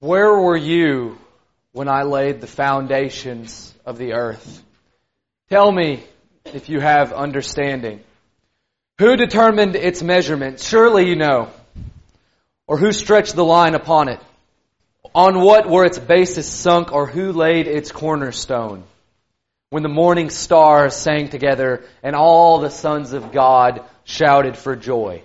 Where were you when I laid the foundations of the earth? Tell me if you have understanding. Who determined its measurement? Surely you know. Or who stretched the line upon it? On what were its bases sunk, or who laid its cornerstone? When the morning stars sang together, and all the sons of God shouted for joy.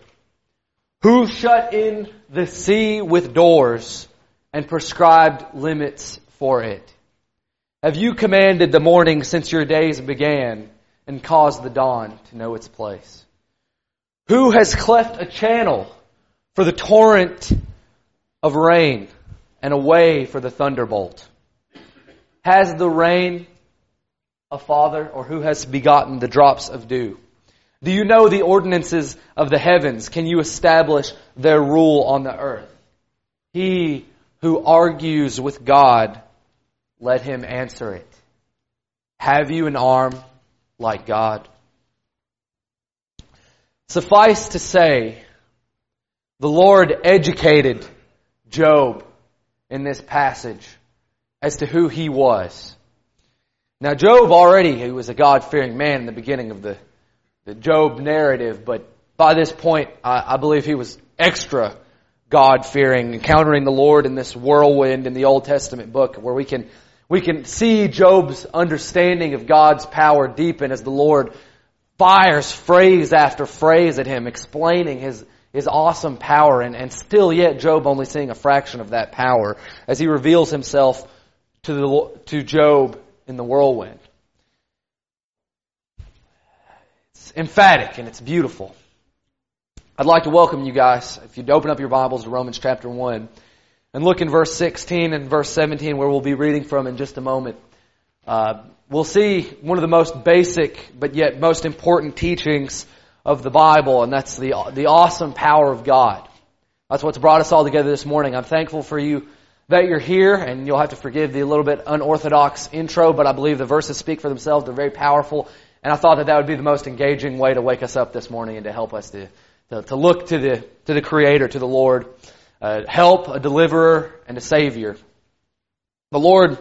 Who shut in the sea with doors and prescribed limits for it? Have you commanded the morning since your days began and caused the dawn to know its place? Who has cleft a channel for the torrent of rain and a way for the thunderbolt? Has the rain a father or who has begotten the drops of dew? Do you know the ordinances of the heavens? Can you establish their rule on the earth? He who argues with God, let him answer it. Have you an arm like God? Suffice to say, the Lord educated Job in this passage as to who he was. Now, Job already, he was a God fearing man in the beginning of the the Job narrative, but by this point, I, I believe he was extra God fearing, encountering the Lord in this whirlwind in the Old Testament book where we can, we can see Job's understanding of God's power deepen as the Lord fires phrase after phrase at him, explaining his, his awesome power, and, and still yet Job only seeing a fraction of that power as he reveals himself to, the, to Job in the whirlwind. It's emphatic and it's beautiful. I'd like to welcome you guys, if you'd open up your Bibles to Romans chapter 1 and look in verse 16 and verse 17 where we'll be reading from in just a moment. Uh, we'll see one of the most basic but yet most important teachings of the Bible and that's the, the awesome power of God. That's what's brought us all together this morning. I'm thankful for you that you're here, and you'll have to forgive the little bit unorthodox intro, but I believe the verses speak for themselves. They're very powerful, and I thought that that would be the most engaging way to wake us up this morning and to help us to, to, to look to the, to the Creator, to the Lord, help, a deliverer, and a Savior. The Lord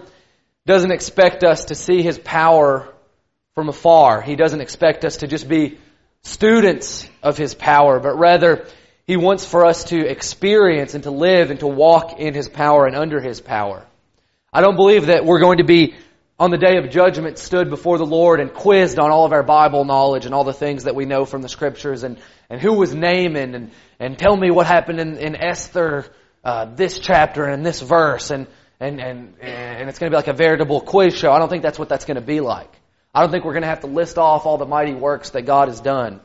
doesn't expect us to see His power from afar. He doesn't expect us to just be students of His power, but rather He wants for us to experience and to live and to walk in His power and under His power. I don't believe that we're going to be on the day of judgment stood before the Lord and quizzed on all of our Bible knowledge and all the things that we know from the scriptures and, and who was Naaman and, and tell me what happened in, in Esther, uh, this chapter and this verse and, and, and, and it's going to be like a veritable quiz show. I don't think that's what that's going to be like. I don't think we're going to have to list off all the mighty works that God has done.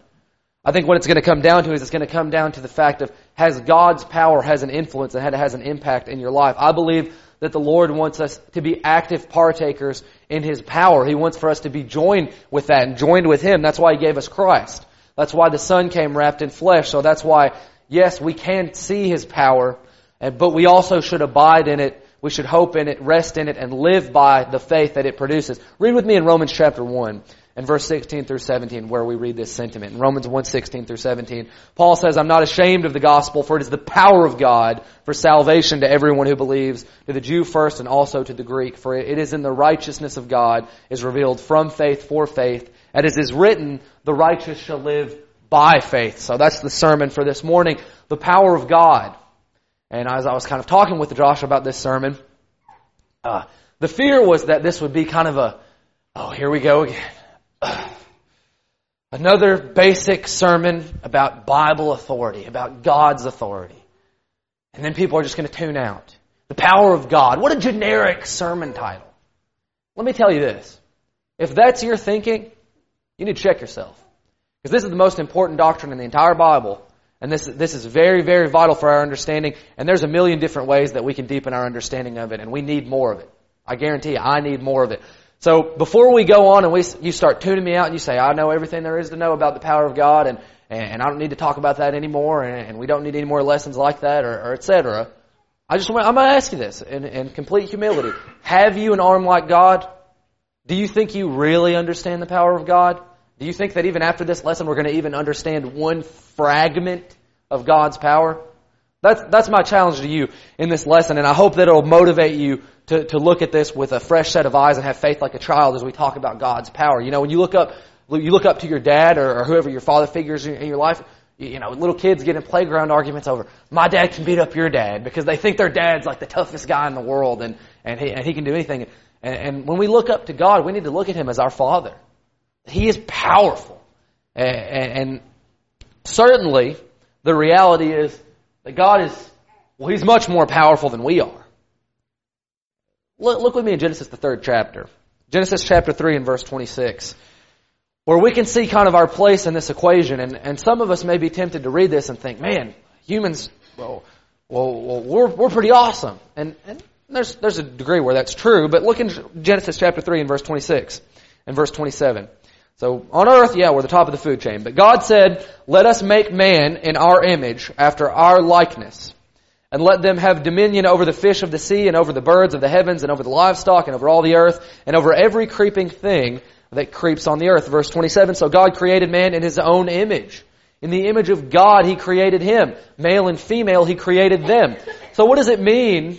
I think what it's going to come down to is it's going to come down to the fact of has God's power has an influence and has an impact in your life. I believe that the Lord wants us to be active partakers in His power. He wants for us to be joined with that and joined with Him. That's why He gave us Christ. That's why the Son came wrapped in flesh. So that's why, yes, we can see His power, but we also should abide in it. We should hope in it, rest in it, and live by the faith that it produces. Read with me in Romans chapter 1 and verse 16 through 17 where we read this sentiment. In Romans 1, 16 through 17, Paul says, I'm not ashamed of the gospel for it is the power of God for salvation to everyone who believes, to the Jew first and also to the Greek. For it is in the righteousness of God is revealed from faith for faith. And as is written, the righteous shall live by faith. So that's the sermon for this morning. The power of God. And as I was kind of talking with Josh about this sermon, uh, the fear was that this would be kind of a, oh, here we go again Another basic sermon about Bible authority, about God's authority. And then people are just going to tune out. The power of God. What a generic sermon title. Let me tell you this. If that's your thinking, you need to check yourself. Because this is the most important doctrine in the entire Bible. And this, this is very, very vital for our understanding. And there's a million different ways that we can deepen our understanding of it. And we need more of it. I guarantee you, I need more of it. So before we go on and we, you start tuning me out and you say, I know everything there is to know about the power of God and, and I don't need to talk about that anymore and, and we don't need any more lessons like that or, or et cetera. I just want, I'm going to ask you this in, in complete humility. Have you an arm like God? Do you think you really understand the power of God? Do you think that even after this lesson we're going to even understand one fragment of God's power? That's, that's my challenge to you in this lesson, and I hope that it'll motivate you to, to look at this with a fresh set of eyes and have faith like a child as we talk about God's power. You know, when you look up, you look up to your dad or, or whoever your father figures in, your life, you know, little kids get in playground arguments over, my dad can beat up your dad because they think their dad's like the toughest guy in the world and, and he, and he can do anything. And, and when we look up to God, we need to look at him as our father. He is powerful. And, and certainly, the reality is that God is, well, He's much more powerful than we are. Look, look with me in Genesis, the third chapter. Genesis chapter 3 and verse 26 where we can see kind of our place in this equation. And, and some of us may be tempted to read this and think, man, humans, well, well, well we're, we're pretty awesome. And, and there's, there's a degree where that's true, but look in Genesis chapter 3 and verse 26 and verse 27. So on earth, yeah, we're the top of the food chain. But God said, let us make man in our image after our likeness. And let them have dominion over the fish of the sea and over the birds of the heavens and over the livestock and over all the earth and over every creeping thing that creeps on the earth. Verse 27, so God created man in his own image. In the image of God, he created him. Male and female, he created them. So what does it mean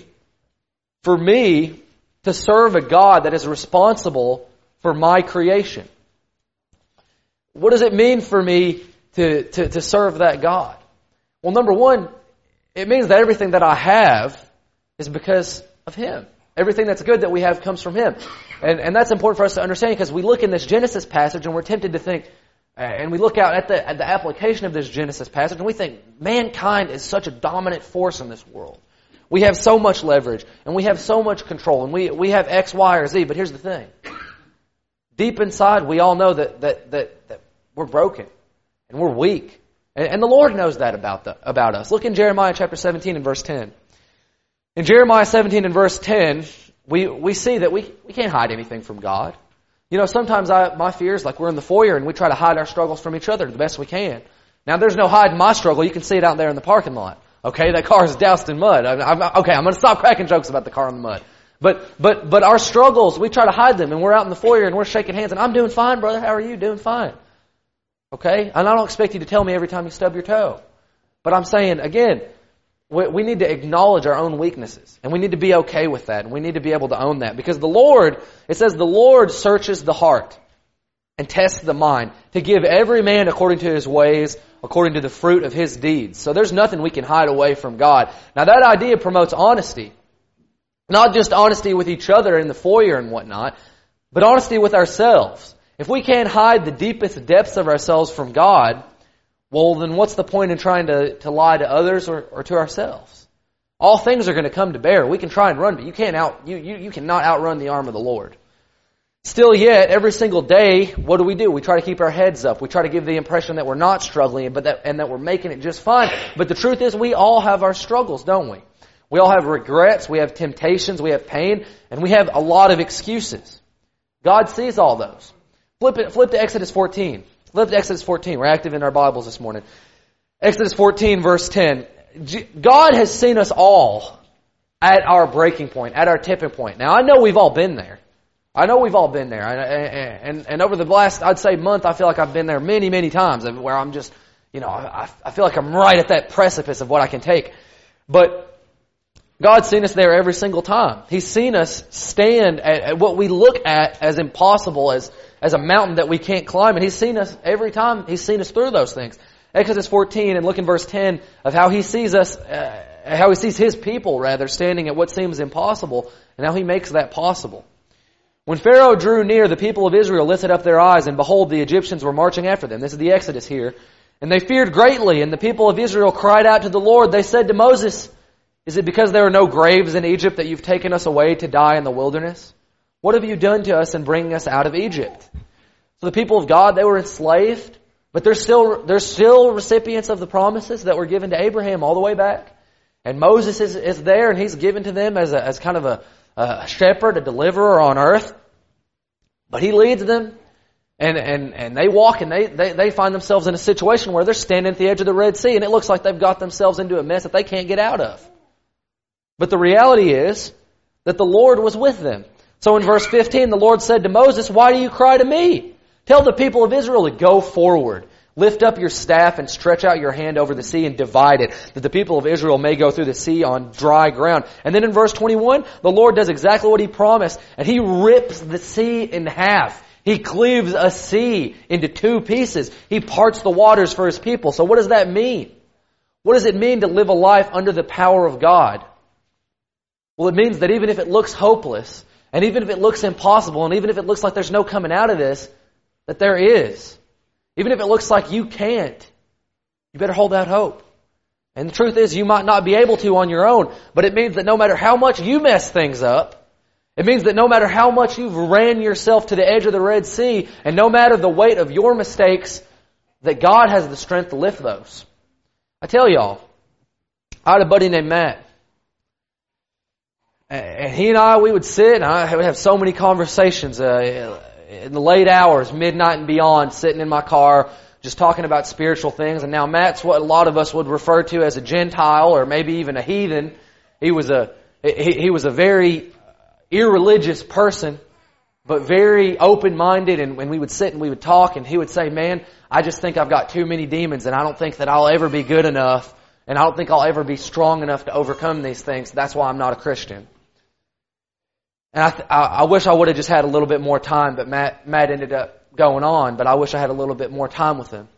for me to serve a God that is responsible for my creation? What does it mean for me to, to, to serve that God? Well, number one, it means that everything that I have is because of Him. Everything that's good that we have comes from Him. And, and that's important for us to understand because we look in this Genesis passage and we're tempted to think, and we look out at the, at the application of this Genesis passage and we think, mankind is such a dominant force in this world. We have so much leverage and we have so much control and we, we have X, Y, or Z. But here's the thing. Deep inside, we all know that, that, that, that we're broken and we're weak. And, and the Lord knows that about, the, about us. Look in Jeremiah chapter 17 and verse 10. In Jeremiah 17 and verse 10, we, we see that we, we can't hide anything from God. You know, sometimes I, my fear is like we're in the foyer and we try to hide our struggles from each other the best we can. Now, there's no hiding my struggle. You can see it out there in the parking lot. Okay, that car is doused in mud. I, I'm, okay, I'm going to stop cracking jokes about the car in the mud. But, but, but our struggles, we try to hide them and we're out in the foyer and we're shaking hands and I'm doing fine, brother. How are you? Doing fine. Okay? And I don't expect you to tell me every time you stub your toe. But I'm saying, again, we need to acknowledge our own weaknesses. And we need to be okay with that. And we need to be able to own that. Because the Lord, it says the Lord searches the heart and tests the mind to give every man according to his ways, according to the fruit of his deeds. So there's nothing we can hide away from God. Now that idea promotes honesty. Not just honesty with each other in the foyer and whatnot, but honesty with ourselves. If we can't hide the deepest depths of ourselves from God, well, then what's the point in trying to, to lie to others or, or to ourselves? All things are going to come to bear. We can try and run, but you can't out, you, you, you cannot outrun the arm of the Lord. Still yet, every single day, what do we do? We try to keep our heads up. We try to give the impression that we're not struggling, but that, and that we're making it just fine. But the truth is, we all have our struggles, don't we? We all have regrets, we have temptations, we have pain, and we have a lot of excuses. God sees all those. Flip it, flip to Exodus 14. Flip to Exodus 14. We're active in our Bibles this morning. Exodus 14 verse 10. God has seen us all at our breaking point, at our tipping point. Now I know we've all been there. I know we've all been there. And, and, and over the last, I'd say month, I feel like I've been there many, many times where I'm just, you know, I, I feel like I'm right at that precipice of what I can take. But God's seen us there every single time. He's seen us stand at, at, what we look at as impossible, as, as a mountain that we can't climb. And He's seen us every time. He's seen us through those things. Exodus 14 and look in verse 10 of how He sees us, uh, how He sees His people rather standing at what seems impossible and how He makes that possible. When Pharaoh drew near, the people of Israel lifted up their eyes and behold, the Egyptians were marching after them. This is the Exodus here. And they feared greatly and the people of Israel cried out to the Lord. They said to Moses, is it because there are no graves in Egypt that you've taken us away to die in the wilderness? What have you done to us in bringing us out of Egypt? So the people of God, they were enslaved, but they're still, they're still recipients of the promises that were given to Abraham all the way back. And Moses is, is there and he's given to them as a, as kind of a, a shepherd, a deliverer on earth. But he leads them and, and, and they walk and they, they, they find themselves in a situation where they're standing at the edge of the Red Sea and it looks like they've got themselves into a mess that they can't get out of. But the reality is that the Lord was with them. So in verse 15, the Lord said to Moses, Why do you cry to me? Tell the people of Israel to go forward. Lift up your staff and stretch out your hand over the sea and divide it, that the people of Israel may go through the sea on dry ground. And then in verse 21, the Lord does exactly what He promised, and He rips the sea in half. He cleaves a sea into two pieces. He parts the waters for His people. So what does that mean? What does it mean to live a life under the power of God? Well, it means that even if it looks hopeless, and even if it looks impossible, and even if it looks like there's no coming out of this, that there is. Even if it looks like you can't, you better hold out hope. And the truth is, you might not be able to on your own, but it means that no matter how much you mess things up, it means that no matter how much you've ran yourself to the edge of the Red Sea, and no matter the weight of your mistakes, that God has the strength to lift those. I tell y'all, I had a buddy named Matt. And he and I, we would sit and I would have so many conversations uh, in the late hours, midnight and beyond, sitting in my car, just talking about spiritual things. And now Matt's what a lot of us would refer to as a Gentile or maybe even a heathen. He was a, he, he was a very irreligious person, but very open-minded. And when we would sit and we would talk and he would say, man, I just think I've got too many demons and I don't think that I'll ever be good enough and I don't think I'll ever be strong enough to overcome these things. That's why I'm not a Christian. And I, th- I wish I would have just had a little bit more time, but Matt, Matt ended up going on, but I wish I had a little bit more time with him.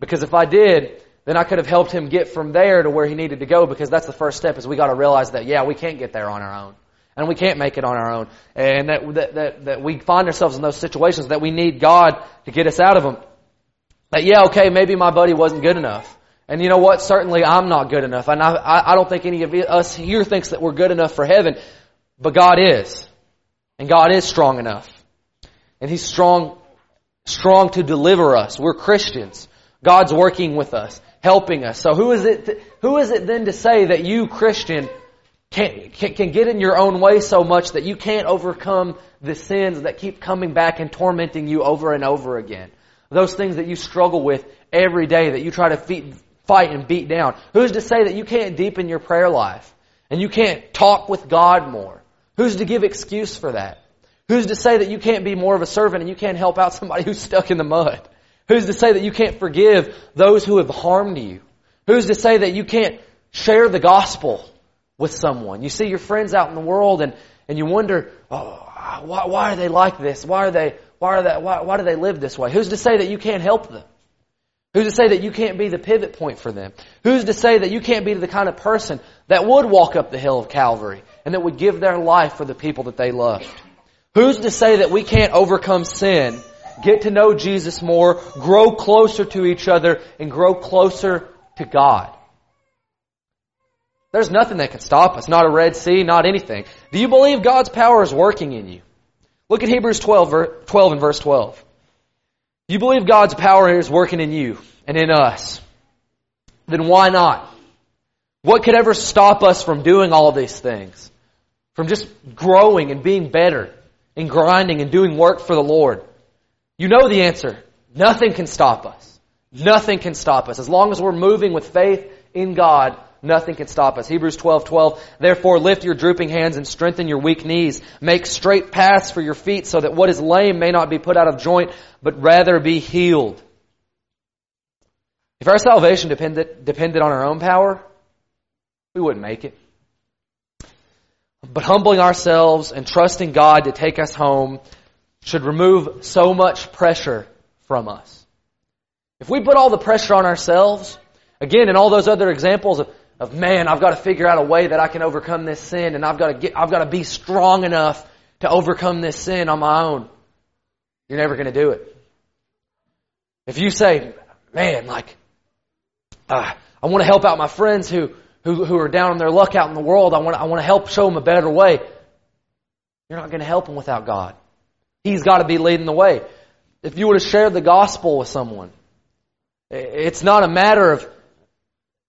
Because if I did, then I could have helped him get from there to where he needed to go because that's the first step is we got to realize that, yeah, we can't get there on our own. And we can't make it on our own. And that, that, that, that we find ourselves in those situations that we need God to get us out of them. That, yeah, okay, maybe my buddy wasn't good enough. And you know what? Certainly I'm not good enough. And I, I don't think any of us here thinks that we're good enough for heaven. But God is. And God is strong enough. And He's strong, strong to deliver us. We're Christians. God's working with us, helping us. So who is it, to, who is it then to say that you, Christian, can, can, can get in your own way so much that you can't overcome the sins that keep coming back and tormenting you over and over again? Those things that you struggle with every day that you try to feed, fight and beat down. Who's to say that you can't deepen your prayer life and you can't talk with God more? Who's to give excuse for that? Who's to say that you can't be more of a servant and you can't help out somebody who's stuck in the mud? Who's to say that you can't forgive those who have harmed you? Who's to say that you can't share the gospel with someone? You see your friends out in the world and, and you wonder, oh, why, why are they like this? Why are they, why are they, why, why do they live this way? Who's to say that you can't help them? Who's to say that you can't be the pivot point for them? Who's to say that you can't be the kind of person that would walk up the hill of Calvary and that would give their life for the people that they loved? Who's to say that we can't overcome sin, get to know Jesus more, grow closer to each other, and grow closer to God? There's nothing that can stop us. Not a Red Sea, not anything. Do you believe God's power is working in you? Look at Hebrews 12, 12 and verse 12 you believe God's power is working in you and in us, then why not? What could ever stop us from doing all these things? From just growing and being better and grinding and doing work for the Lord? You know the answer. Nothing can stop us. Nothing can stop us. As long as we're moving with faith in God, Nothing can stop us. Hebrews 12, 12. Therefore lift your drooping hands and strengthen your weak knees. Make straight paths for your feet so that what is lame may not be put out of joint, but rather be healed. If our salvation depended, depended on our own power, we wouldn't make it. But humbling ourselves and trusting God to take us home should remove so much pressure from us. If we put all the pressure on ourselves, again, in all those other examples of of man, I've got to figure out a way that I can overcome this sin and I've got to get, I've got to be strong enough to overcome this sin on my own. You're never going to do it. If you say, man, like, uh, I want to help out my friends who, who, who are down on their luck out in the world. I want, I want to help show them a better way. You're not going to help them without God. He's got to be leading the way. If you were to share the gospel with someone, it's not a matter of,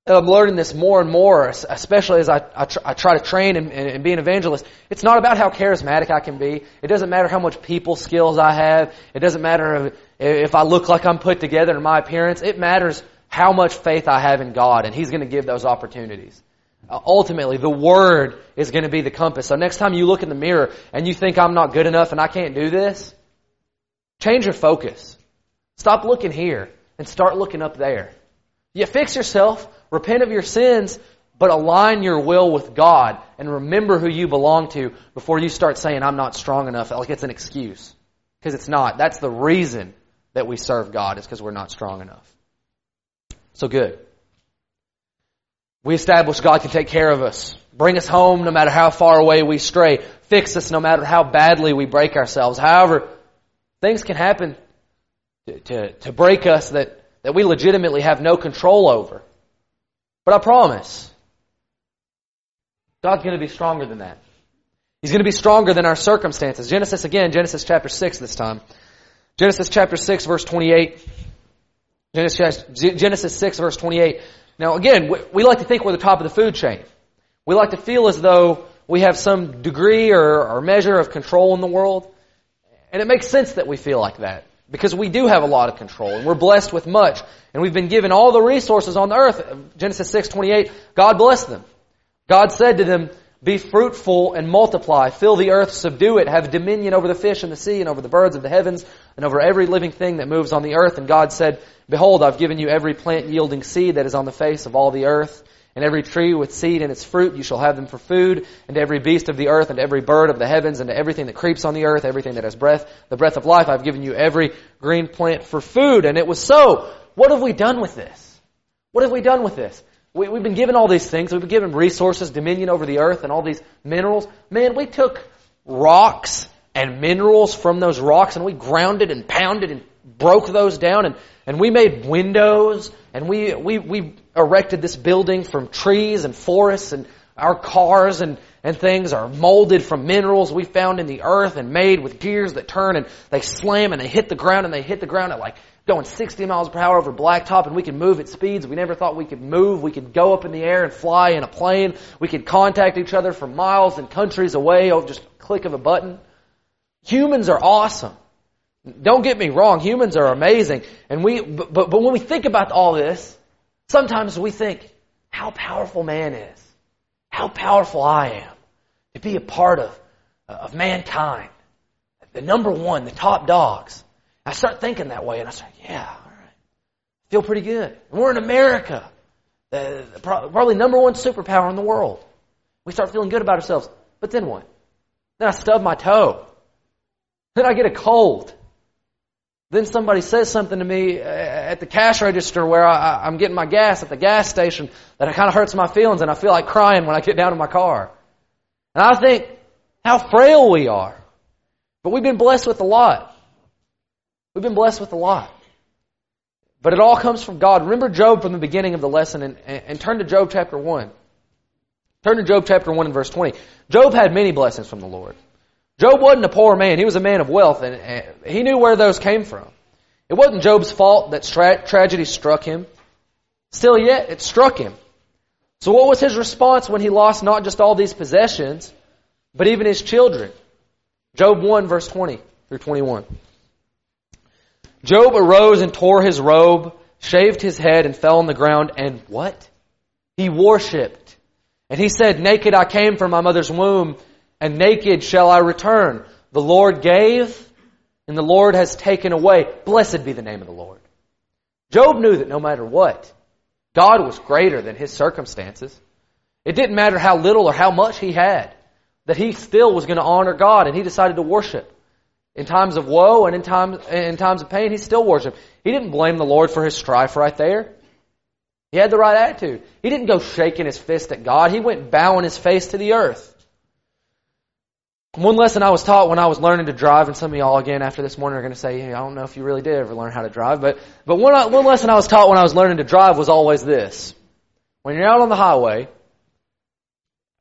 I'm learning this more and more, especially as I, I, tr- I try to train and, and, be an evangelist. It's not about how charismatic I can be. It doesn't matter how much people skills I have. It doesn't matter if, if I look like I'm put together in my appearance. It matters how much faith I have in God, and He's going to give those opportunities. Uh, ultimately, the Word is going to be the compass. So next time you look in the mirror and you think I'm not good enough and I can't do this, change your focus. Stop looking here and start looking up there. You fix yourself, repent of your sins, but align your will with God and remember who you belong to before you start saying, I'm not strong enough, like it's an excuse. Because it's not. That's the reason that we serve God, is because we're not strong enough. So good. We establish God can take care of us, bring us home no matter how far away we stray, fix us no matter how badly we break ourselves. However, things can happen to, to, to break us that, that we legitimately have no control over. But I promise, God's going to be stronger than that. He's going to be stronger than our circumstances. Genesis again, Genesis chapter 6 this time. Genesis chapter 6 verse 28. Genesis, Genesis 6 verse 28. Now again, we like to think we're the top of the food chain. We like to feel as though we have some degree or, or measure of control in the world. And it makes sense that we feel like that. Because we do have a lot of control and we're blessed with much. And we've been given all the resources on the earth. Genesis 6, 28, God blessed them. God said to them, be fruitful and multiply. Fill the earth, subdue it, have dominion over the fish in the sea and over the birds of the heavens and over every living thing that moves on the earth. And God said, Behold, I've given you every plant yielding seed that is on the face of all the earth. And every tree with seed in its fruit, you shall have them for food. And every beast of the earth, and every bird of the heavens, and everything that creeps on the earth, everything that has breath, the breath of life, I've given you every green plant for food. And it was so. What have we done with this? What have we done with this? We, have been given all these things. We've been given resources, dominion over the earth, and all these minerals. Man, we took rocks and minerals from those rocks, and we grounded and pounded and broke those down, and, and we made windows, and we, we, we erected this building from trees and forests, and our cars and, and things are molded from minerals we found in the earth and made with gears that turn and they slam and they hit the ground and they hit the ground at like going 60 miles per hour over blacktop and we can move at speeds we never thought we could move. We could go up in the air and fly in a plane. We could contact each other from miles and countries away over just a click of a button. Humans are awesome. Don't get me wrong, humans are amazing. And we, but, but, when we think about all this, sometimes we think how powerful man is. How powerful I am to be a part of, of mankind. The number one, the top dogs. I start thinking that way and I start, yeah, all right. Feel pretty good. And we're in America. The, probably number one superpower in the world. We start feeling good about ourselves. But then what? Then I stub my toe. Then I get a cold. Then somebody says something to me uh, at the cash register where I, am getting my gas at the gas station that kind of hurts my feelings and I feel like crying when I get down to my car. And I think how frail we are. But we've been blessed with a lot. We've been blessed with a lot. But it all comes from God. Remember Job from the beginning of the lesson and, and, and turn to Job chapter 1. Turn to Job chapter 1 and verse 20. Job had many blessings from the Lord. Job wasn't a poor man. He was a man of wealth and, he knew where those came from. It wasn't Job's fault that tra- tragedy struck him. Still yet, it struck him. So what was his response when he lost not just all these possessions, but even his children? Job 1 verse 20 through 21. Job arose and tore his robe, shaved his head, and fell on the ground, and what? He worshipped. And he said, Naked I came from my mother's womb, and naked shall I return. The Lord gave, and the Lord has taken away. Blessed be the name of the Lord. Job knew that no matter what, God was greater than his circumstances. It didn't matter how little or how much he had, that he still was going to honor God, and he decided to worship. In times of woe and in times, in times of pain, he still worshiped. He didn't blame the Lord for his strife right there. He had the right attitude. He didn't go shaking his fist at God. He went bowing his face to the earth. One lesson I was taught when I was learning to drive, and some of y'all again after this morning are going to say, hey, I don't know if you really did ever learn how to drive, but, but one, one lesson I was taught when I was learning to drive was always this. When you're out on the highway,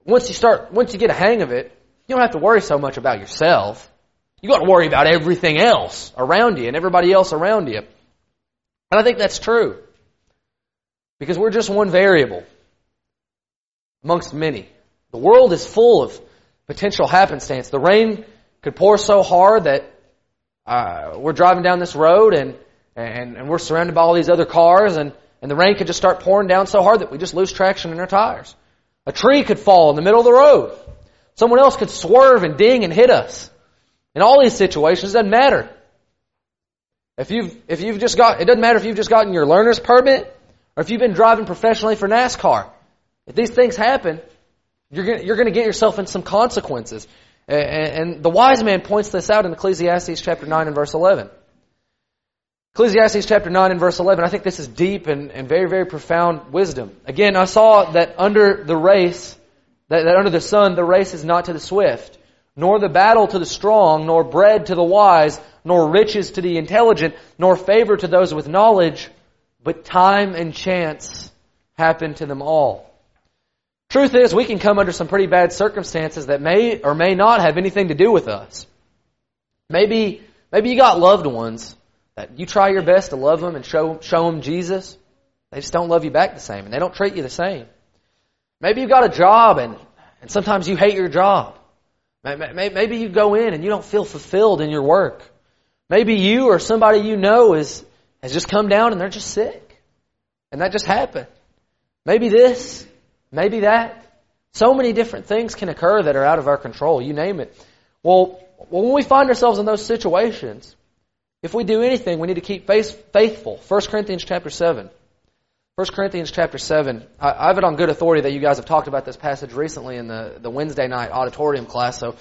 once you start, once you get a hang of it, you don't have to worry so much about yourself. You got to worry about everything else around you and everybody else around you. And I think that's true. Because we're just one variable amongst many. The world is full of potential happenstance. The rain could pour so hard that uh, we're driving down this road and, and, and we're surrounded by all these other cars and, and the rain could just start pouring down so hard that we just lose traction in our tires. A tree could fall in the middle of the road. Someone else could swerve and ding and hit us. In all these situations, it doesn't matter. If you've, if you've just got, it doesn't matter if you've just gotten your learner's permit or if you've been driving professionally for NASCAR. If these things happen, you're going you're to get yourself in some consequences. And, and the wise man points this out in Ecclesiastes chapter 9 and verse 11. Ecclesiastes chapter 9 and verse 11, I think this is deep and, and very, very profound wisdom. Again, I saw that under the race, that, that under the sun, the race is not to the swift, nor the battle to the strong, nor bread to the wise, nor riches to the intelligent, nor favor to those with knowledge, but time and chance happen to them all. Truth is, we can come under some pretty bad circumstances that may or may not have anything to do with us. Maybe, maybe you got loved ones that you try your best to love them and show, show them Jesus. They just don't love you back the same and they don't treat you the same. Maybe you've got a job and, and sometimes you hate your job. Maybe you go in and you don't feel fulfilled in your work. Maybe you or somebody you know is, has just come down and they're just sick. And that just happened. Maybe this, maybe that. So many different things can occur that are out of our control. You name it. Well, when we find ourselves in those situations, if we do anything, we need to keep faithful. 1 Corinthians chapter 7. 1 Corinthians chapter 7. I, have it on good authority that you guys have talked about this passage recently in the, the Wednesday night auditorium class, so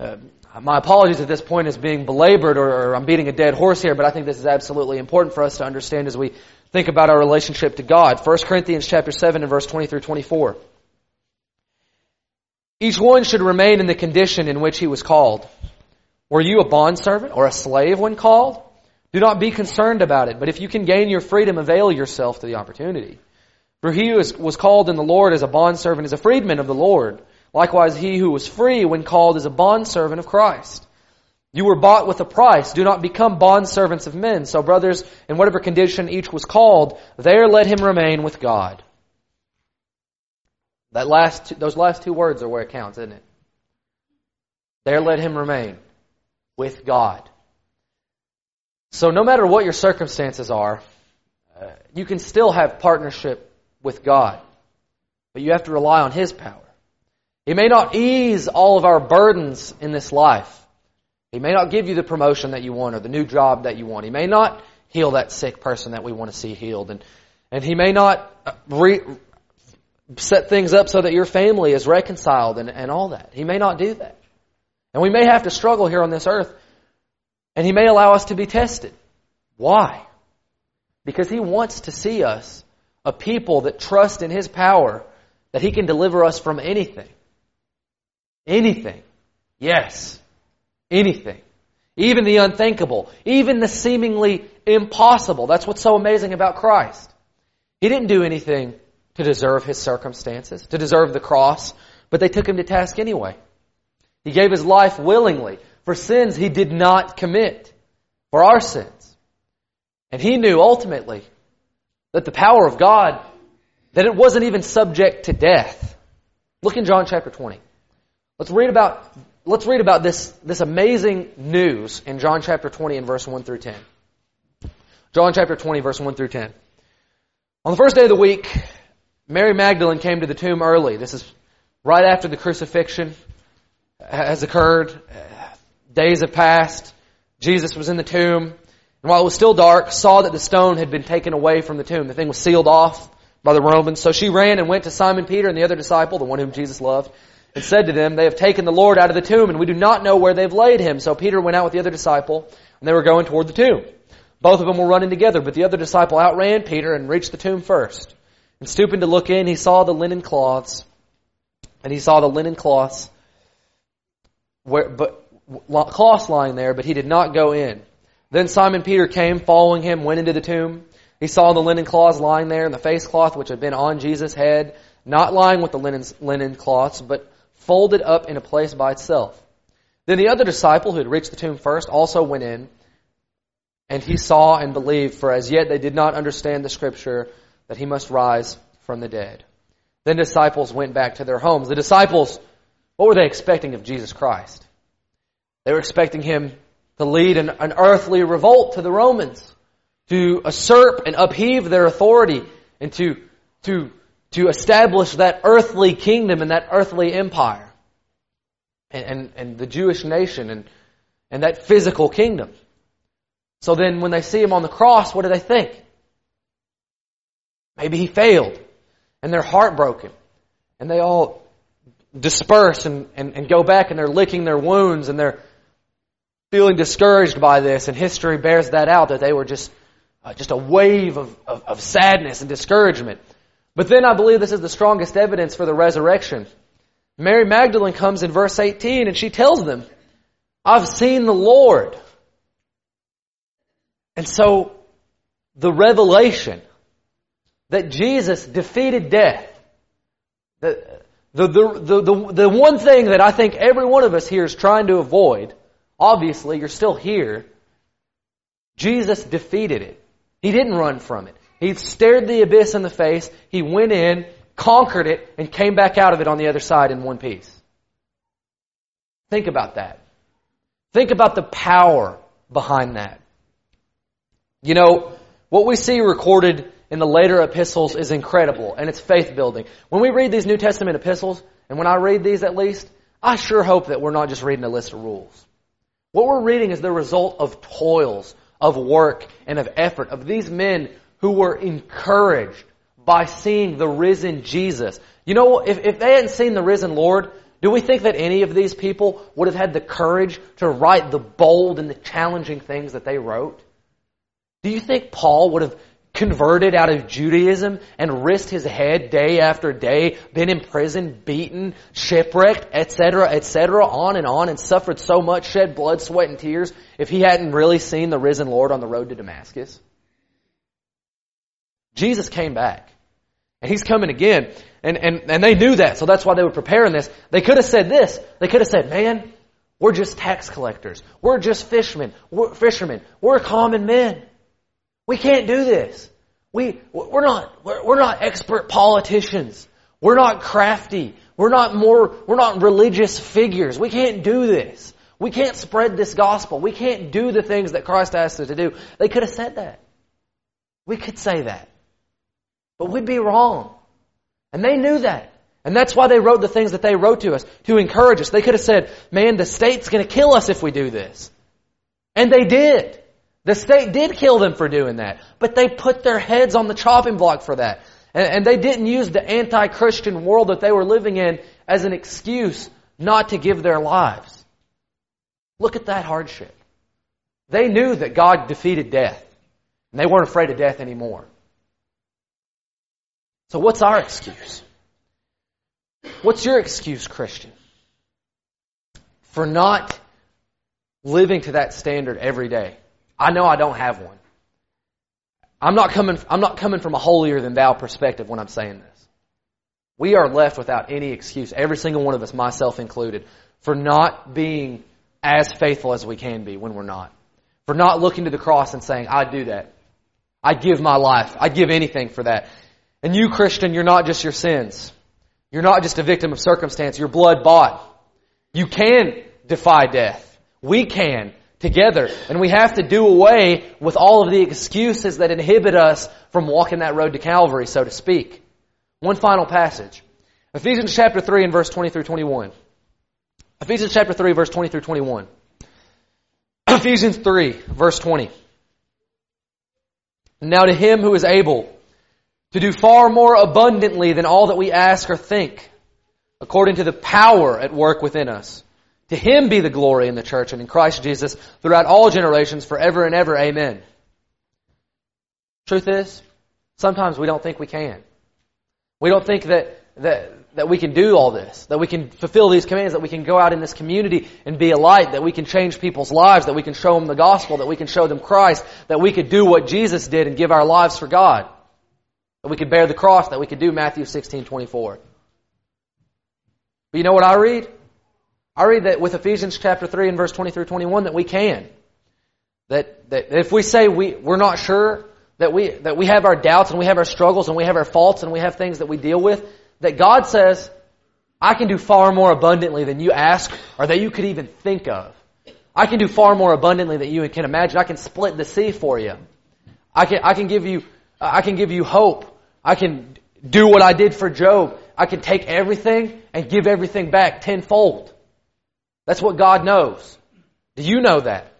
uh, my apologies at this point as being belabored or, or I'm beating a dead horse here, but I think this is absolutely important for us to understand as we think about our relationship to God. 1 Corinthians chapter 7 and verse 20 through 24. Each one should remain in the condition in which he was called. Were you a bondservant or a slave when called? Do not be concerned about it, but if you can gain your freedom, avail yourself to the opportunity. For he who was called in the Lord as a bondservant is a freedman of the Lord. Likewise, he who was free when called is a bondservant of Christ. You were bought with a price. Do not become bondservants of men. So, brothers, in whatever condition each was called, there let him remain with God. That last, those last two words are where it counts, isn't it? There let him remain with God. So no matter what your circumstances are, uh, you can still have partnership with God. But you have to rely on His power. He may not ease all of our burdens in this life. He may not give you the promotion that you want or the new job that you want. He may not heal that sick person that we want to see healed. And, and He may not uh, re- set things up so that your family is reconciled and, and all that. He may not do that. And we may have to struggle here on this earth. And He may allow us to be tested. Why? Because He wants to see us a people that trust in His power that He can deliver us from anything. Anything. Yes. Anything. Even the unthinkable. Even the seemingly impossible. That's what's so amazing about Christ. He didn't do anything to deserve His circumstances, to deserve the cross, but they took Him to task anyway. He gave his life willingly for sins he did not commit, for our sins. And he knew ultimately that the power of God, that it wasn't even subject to death. Look in John chapter 20. Let's read about, let's read about this, this amazing news in John chapter 20 and verse 1 through 10. John chapter 20 verse 1 through 10. On the first day of the week, Mary Magdalene came to the tomb early. This is right after the crucifixion has occurred. Days have passed. Jesus was in the tomb. And while it was still dark, saw that the stone had been taken away from the tomb. The thing was sealed off by the Romans. So she ran and went to Simon Peter and the other disciple, the one whom Jesus loved, and said to them, They have taken the Lord out of the tomb, and we do not know where they've laid him. So Peter went out with the other disciple, and they were going toward the tomb. Both of them were running together, but the other disciple outran Peter and reached the tomb first. And stooping to look in, he saw the linen cloths, and he saw the linen cloths where, but cloths lying there, but he did not go in. Then Simon Peter came, following him, went into the tomb. He saw the linen cloths lying there, and the face cloth which had been on Jesus' head, not lying with the linen, linen cloths, but folded up in a place by itself. Then the other disciple who had reached the tomb first also went in, and he saw and believed, for as yet they did not understand the scripture that he must rise from the dead. Then disciples went back to their homes. The disciples what were they expecting of Jesus Christ? They were expecting him to lead an, an earthly revolt to the Romans, to usurp and upheave their authority, and to, to, to establish that earthly kingdom and that earthly empire, and, and, and the Jewish nation and, and that physical kingdom. So then when they see him on the cross, what do they think? Maybe he failed. And they're heartbroken. And they all disperse and, and, and go back and they're licking their wounds and they're feeling discouraged by this. And history bears that out that they were just, uh, just a wave of, of, of sadness and discouragement. But then I believe this is the strongest evidence for the resurrection. Mary Magdalene comes in verse 18 and she tells them, I've seen the Lord. And so, the revelation that Jesus defeated death, the, the, the, the, the, one thing that I think every one of us here is trying to avoid, obviously, you're still here, Jesus defeated it. He didn't run from it. He stared the abyss in the face, he went in, conquered it, and came back out of it on the other side in one piece. Think about that. Think about the power behind that. You know, what we see recorded in the later epistles is incredible and it's faith building. When we read these New Testament epistles, and when I read these at least, I sure hope that we're not just reading a list of rules. What we're reading is the result of toils, of work, and of effort of these men who were encouraged by seeing the risen Jesus. You know, if, if they hadn't seen the risen Lord, do we think that any of these people would have had the courage to write the bold and the challenging things that they wrote? Do you think Paul would have converted out of Judaism and risked his head day after day, been in prison, beaten, shipwrecked, etc., etc., on and on, and suffered so much, shed blood, sweat, and tears if he hadn't really seen the risen Lord on the road to Damascus? Jesus came back. And he's coming again. And, and, and they knew that, so that's why they were preparing this. They could have said this. They could have said, man, we're just tax collectors. We're just fishermen. We're fishermen. We're common men. We can't do this. We, we're not, we're, we're not expert politicians. We're not crafty. We're not more, we're not religious figures. We can't do this. We can't spread this gospel. We can't do the things that Christ asked us to do. They could have said that. We could say that. But we'd be wrong. And they knew that. And that's why they wrote the things that they wrote to us, to encourage us. They could have said, man, the state's gonna kill us if we do this. And they did. The state did kill them for doing that, but they put their heads on the chopping block for that. And, and they didn't use the anti-Christian world that they were living in as an excuse not to give their lives. Look at that hardship. They knew that God defeated death, and they weren't afraid of death anymore. So what's our excuse? What's your excuse, Christian? For not living to that standard every day. I know I don't have one. I'm not coming, I'm not coming from a holier than thou perspective when I'm saying this. We are left without any excuse, every single one of us, myself included, for not being as faithful as we can be when we're not. For not looking to the cross and saying, I do that. I give my life. I give anything for that. And you, Christian, you're not just your sins. You're not just a victim of circumstance. You're blood bought. You can defy death. We can together. And we have to do away with all of the excuses that inhibit us from walking that road to Calvary, so to speak. One final passage. Ephesians chapter 3 and verse 20 through 21. Ephesians chapter 3 verse 20 through 21. Ephesians 3 verse 20. Now to him who is able to do far more abundantly than all that we ask or think, according to the power at work within us. To Him be the glory in the church and in Christ Jesus throughout all generations, forever and ever. Amen. Truth is, sometimes we don't think we can. We don't think that, that, that we can do all this, that we can fulfill these commands, that we can go out in this community and be a light, that we can change people's lives, that we can show them the gospel, that we can show them Christ, that we could do what Jesus did and give our lives for God. That we could bear the cross, that we could do Matthew 16, 24. But you know what I read? I read that with Ephesians chapter 3 and verse 20 through 21 that we can. That, that if we say we, we're not sure, that we, that we have our doubts and we have our struggles and we have our faults and we have things that we deal with, that God says, I can do far more abundantly than you ask or that you could even think of. I can do far more abundantly than you can imagine. I can split the sea for you. I can, I can give you, I can give you hope. I can do what I did for Job. I can take everything and give everything back tenfold. That's what God knows. Do you know that?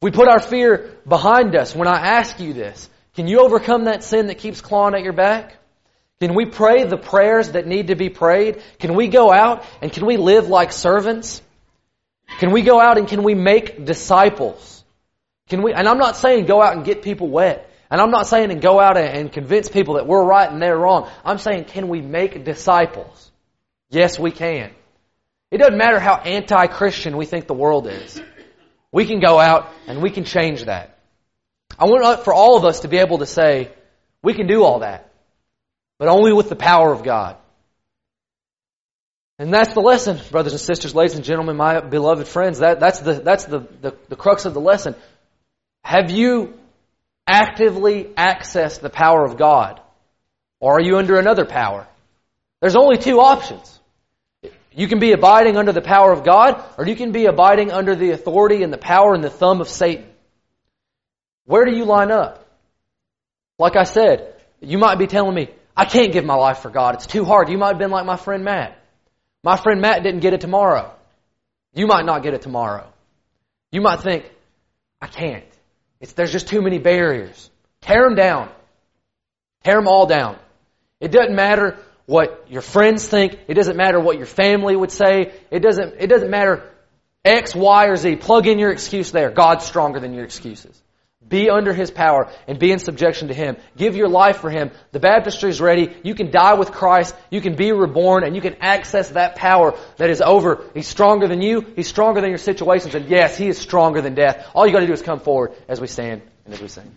We put our fear behind us. When I ask you this, can you overcome that sin that keeps clawing at your back? Can we pray the prayers that need to be prayed? Can we go out and can we live like servants? Can we go out and can we make disciples? Can we, and I'm not saying go out and get people wet. And I'm not saying and go out and convince people that we're right and they're wrong. I'm saying can we make disciples? Yes, we can. It doesn't matter how anti-Christian we think the world is. We can go out and we can change that. I want uh, for all of us to be able to say, we can do all that, but only with the power of God. And that's the lesson, brothers and sisters, ladies and gentlemen, my beloved friends. That, that's the, that's the, the, the crux of the lesson. Have you actively access the power of God? Or are you under another power? There's only two options. You can be abiding under the power of God, or you can be abiding under the authority and the power and the thumb of Satan. Where do you line up? Like I said, you might be telling me, I can't give my life for God. It's too hard. You might have been like my friend Matt. My friend Matt didn't get it tomorrow. You might not get it tomorrow. You might think, I can't. It's, there's just too many barriers. Tear them down. Tear them all down. It doesn't matter what your friends think. It doesn't matter what your family would say. It doesn't, it doesn't matter X, Y, or Z. Plug in your excuse there. God's stronger than your excuses. Be under His power and be in subjection to Him. Give your life for Him. The baptistry is ready. You can die with Christ. You can be reborn and you can access that power that is over. He's stronger than you. He's stronger than your situations. And yes, He is stronger than death. All you gotta do is come forward as we stand and as we sing.